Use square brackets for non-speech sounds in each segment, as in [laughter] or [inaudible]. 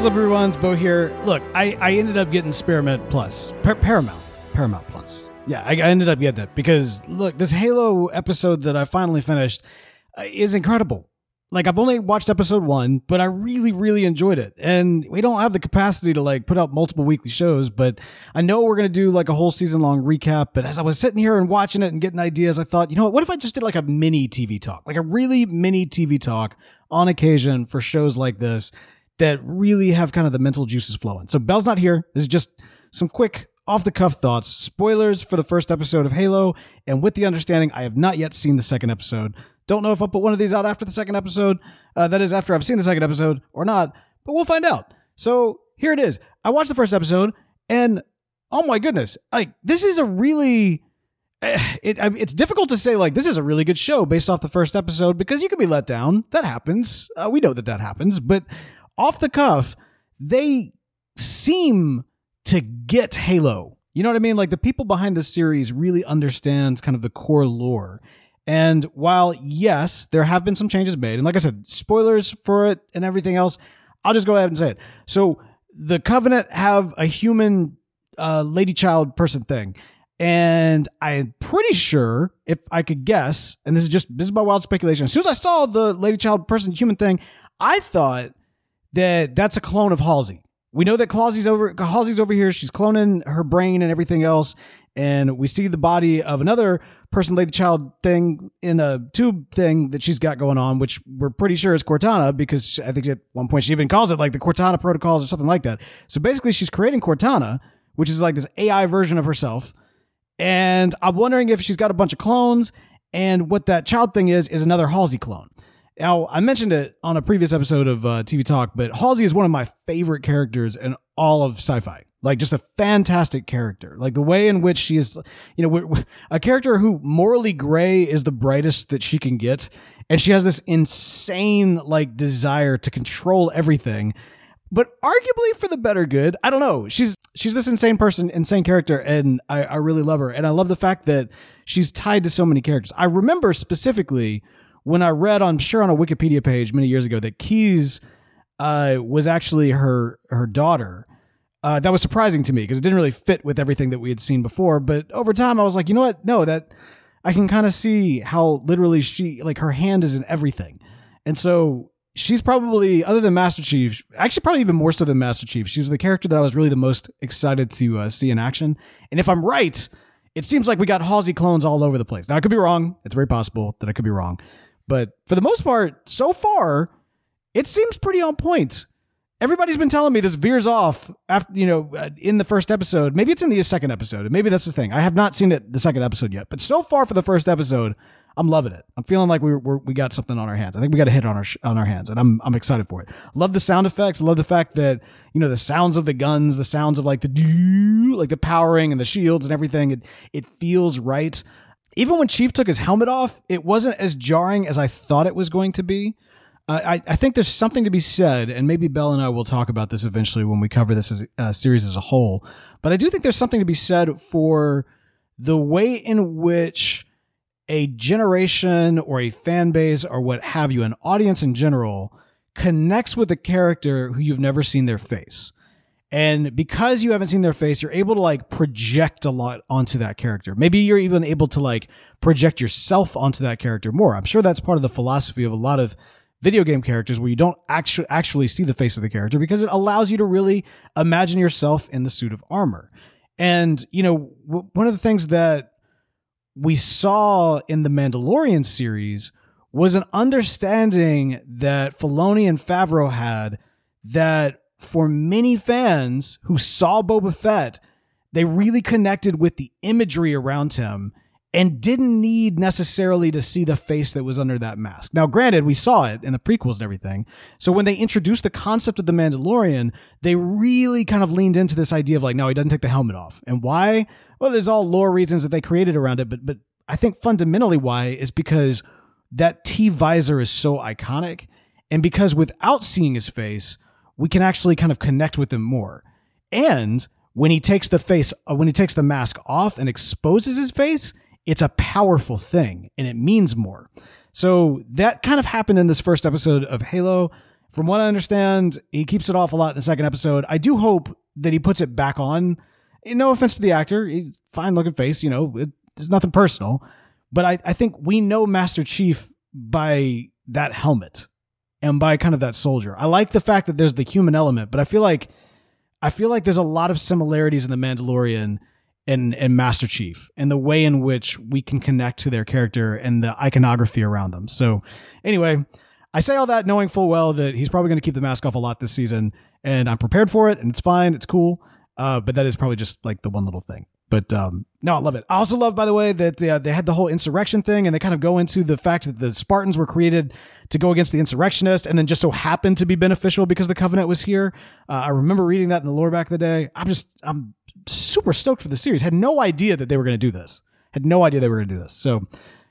What's up, everyone? It's Bo here. Look, I, I ended up getting Spearmint Plus. Par- Paramount. Paramount Plus. Yeah, I, I ended up getting it because, look, this Halo episode that I finally finished uh, is incredible. Like, I've only watched episode one, but I really, really enjoyed it. And we don't have the capacity to, like, put out multiple weekly shows, but I know we're to do, like, a whole season long recap. But as I was sitting here and watching it and getting ideas, I thought, you know what? What if I just did, like, a mini TV talk? Like, a really mini TV talk on occasion for shows like this that really have kind of the mental juices flowing. So Bell's not here. This is just some quick off the cuff thoughts, spoilers for the first episode of Halo, and with the understanding I have not yet seen the second episode. Don't know if I'll put one of these out after the second episode. Uh, that is after I've seen the second episode or not, but we'll find out. So here it is. I watched the first episode, and oh my goodness, like this is a really. eh, It, it's difficult to say like this is a really good show based off the first episode because you can be let down. That happens. Uh, we know that that happens. But off the cuff, they seem to get Halo. You know what I mean? Like the people behind the series really understands kind of the core lore. And while yes, there have been some changes made, and like I said, spoilers for it and everything else, I'll just go ahead and say it. So the Covenant have a human uh, lady child person thing. And I'm pretty sure, if I could guess, and this is just this is my wild speculation. As soon as I saw the lady child person human thing, I thought that that's a clone of Halsey. We know that Halsey's over Halsey's over here. She's cloning her brain and everything else. And we see the body of another person, lady child thing in a tube thing that she's got going on, which we're pretty sure is Cortana because I think at one point she even calls it like the Cortana protocols or something like that. So basically, she's creating Cortana, which is like this AI version of herself. And I'm wondering if she's got a bunch of clones, and what that child thing is is another Halsey clone. Now, I mentioned it on a previous episode of uh, TV Talk, but Halsey is one of my favorite characters in all of sci-fi. Like, just a fantastic character. Like the way in which she is, you know, a character who morally gray is the brightest that she can get, and she has this insane like desire to control everything but arguably for the better good. I don't know. She's she's this insane person, insane character, and I, I really love her. And I love the fact that she's tied to so many characters. I remember specifically when I read, I'm sure on a Wikipedia page many years ago, that Keyes uh, was actually her her daughter. Uh, that was surprising to me because it didn't really fit with everything that we had seen before. But over time, I was like, you know what? No, that I can kind of see how literally she like her hand is in everything, and so she's probably other than Master Chief, actually probably even more so than Master Chief. She was the character that I was really the most excited to uh, see in action. And if I'm right, it seems like we got Halsey clones all over the place. Now I could be wrong. It's very possible that I could be wrong, but for the most part, so far, it seems pretty on point. Everybody's been telling me this veers off after you know uh, in the first episode. Maybe it's in the second episode. Maybe that's the thing. I have not seen it the second episode yet, but so far for the first episode, I'm loving it. I'm feeling like we we're, we got something on our hands. I think we got a hit on our on our hands, and I'm I'm excited for it. Love the sound effects. Love the fact that you know the sounds of the guns, the sounds of like the doo, like the powering and the shields and everything. It it feels right. Even when Chief took his helmet off, it wasn't as jarring as I thought it was going to be. Uh, I, I think there's something to be said, and maybe Bell and I will talk about this eventually when we cover this as uh, series as a whole. But I do think there's something to be said for the way in which a generation or a fan base or what have you, an audience in general, connects with a character who you've never seen their face. And because you haven't seen their face, you're able to like project a lot onto that character. Maybe you're even able to like project yourself onto that character more. I'm sure that's part of the philosophy of a lot of video game characters where you don't actually actually see the face of the character because it allows you to really imagine yourself in the suit of armor. And you know, w- one of the things that we saw in the Mandalorian series was an understanding that Filoni and Favreau had that for many fans who saw Boba Fett, they really connected with the imagery around him and didn't need necessarily to see the face that was under that mask. Now, granted, we saw it in the prequels and everything. So when they introduced the concept of the Mandalorian, they really kind of leaned into this idea of like, no, he doesn't take the helmet off. And why? Well, there's all lore reasons that they created around it, but but I think fundamentally why is because that T visor is so iconic, and because without seeing his face, we can actually kind of connect with him more. And when he takes the face, uh, when he takes the mask off and exposes his face, it's a powerful thing and it means more. So that kind of happened in this first episode of Halo. From what I understand, he keeps it off a lot in the second episode. I do hope that he puts it back on. No offense to the actor, he's fine looking face. You know, it, it's nothing personal, but I, I think we know Master Chief by that helmet and by kind of that soldier. I like the fact that there's the human element, but I feel like I feel like there's a lot of similarities in the Mandalorian and and Master Chief and the way in which we can connect to their character and the iconography around them. So anyway, I say all that knowing full well that he's probably going to keep the mask off a lot this season, and I'm prepared for it, and it's fine, it's cool. Uh, but that is probably just like the one little thing. But um, no, I love it. I also love, by the way, that uh, they had the whole insurrection thing, and they kind of go into the fact that the Spartans were created to go against the insurrectionists, and then just so happened to be beneficial because the Covenant was here. Uh, I remember reading that in the lore back in the day. I'm just, I'm super stoked for the series. Had no idea that they were going to do this. Had no idea they were going to do this. So,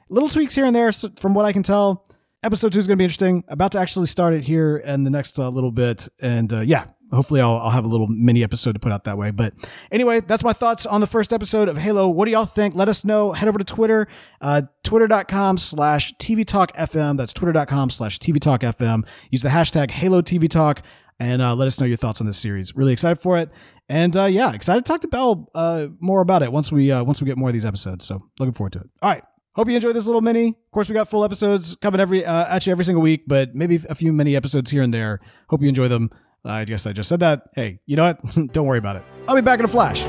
little tweaks here and there, from what I can tell. Episode two is going to be interesting. About to actually start it here in the next uh, little bit, and uh, yeah, hopefully I'll, I'll have a little mini episode to put out that way. But anyway, that's my thoughts on the first episode of Halo. What do y'all think? Let us know. Head over to Twitter, uh, twitter.com slash TV Talk FM. That's twitter.com slash TV Talk FM. Use the hashtag Halo TV Talk and uh, let us know your thoughts on this series. Really excited for it. And uh, yeah, excited to talk to Bell uh, more about it once we uh, once we get more of these episodes. So looking forward to it. All right. Hope you enjoyed this little mini. Of course, we got full episodes coming every uh, you every single week, but maybe a few mini episodes here and there. Hope you enjoy them. I guess I just said that. Hey, you know what? [laughs] Don't worry about it. I'll be back in a flash.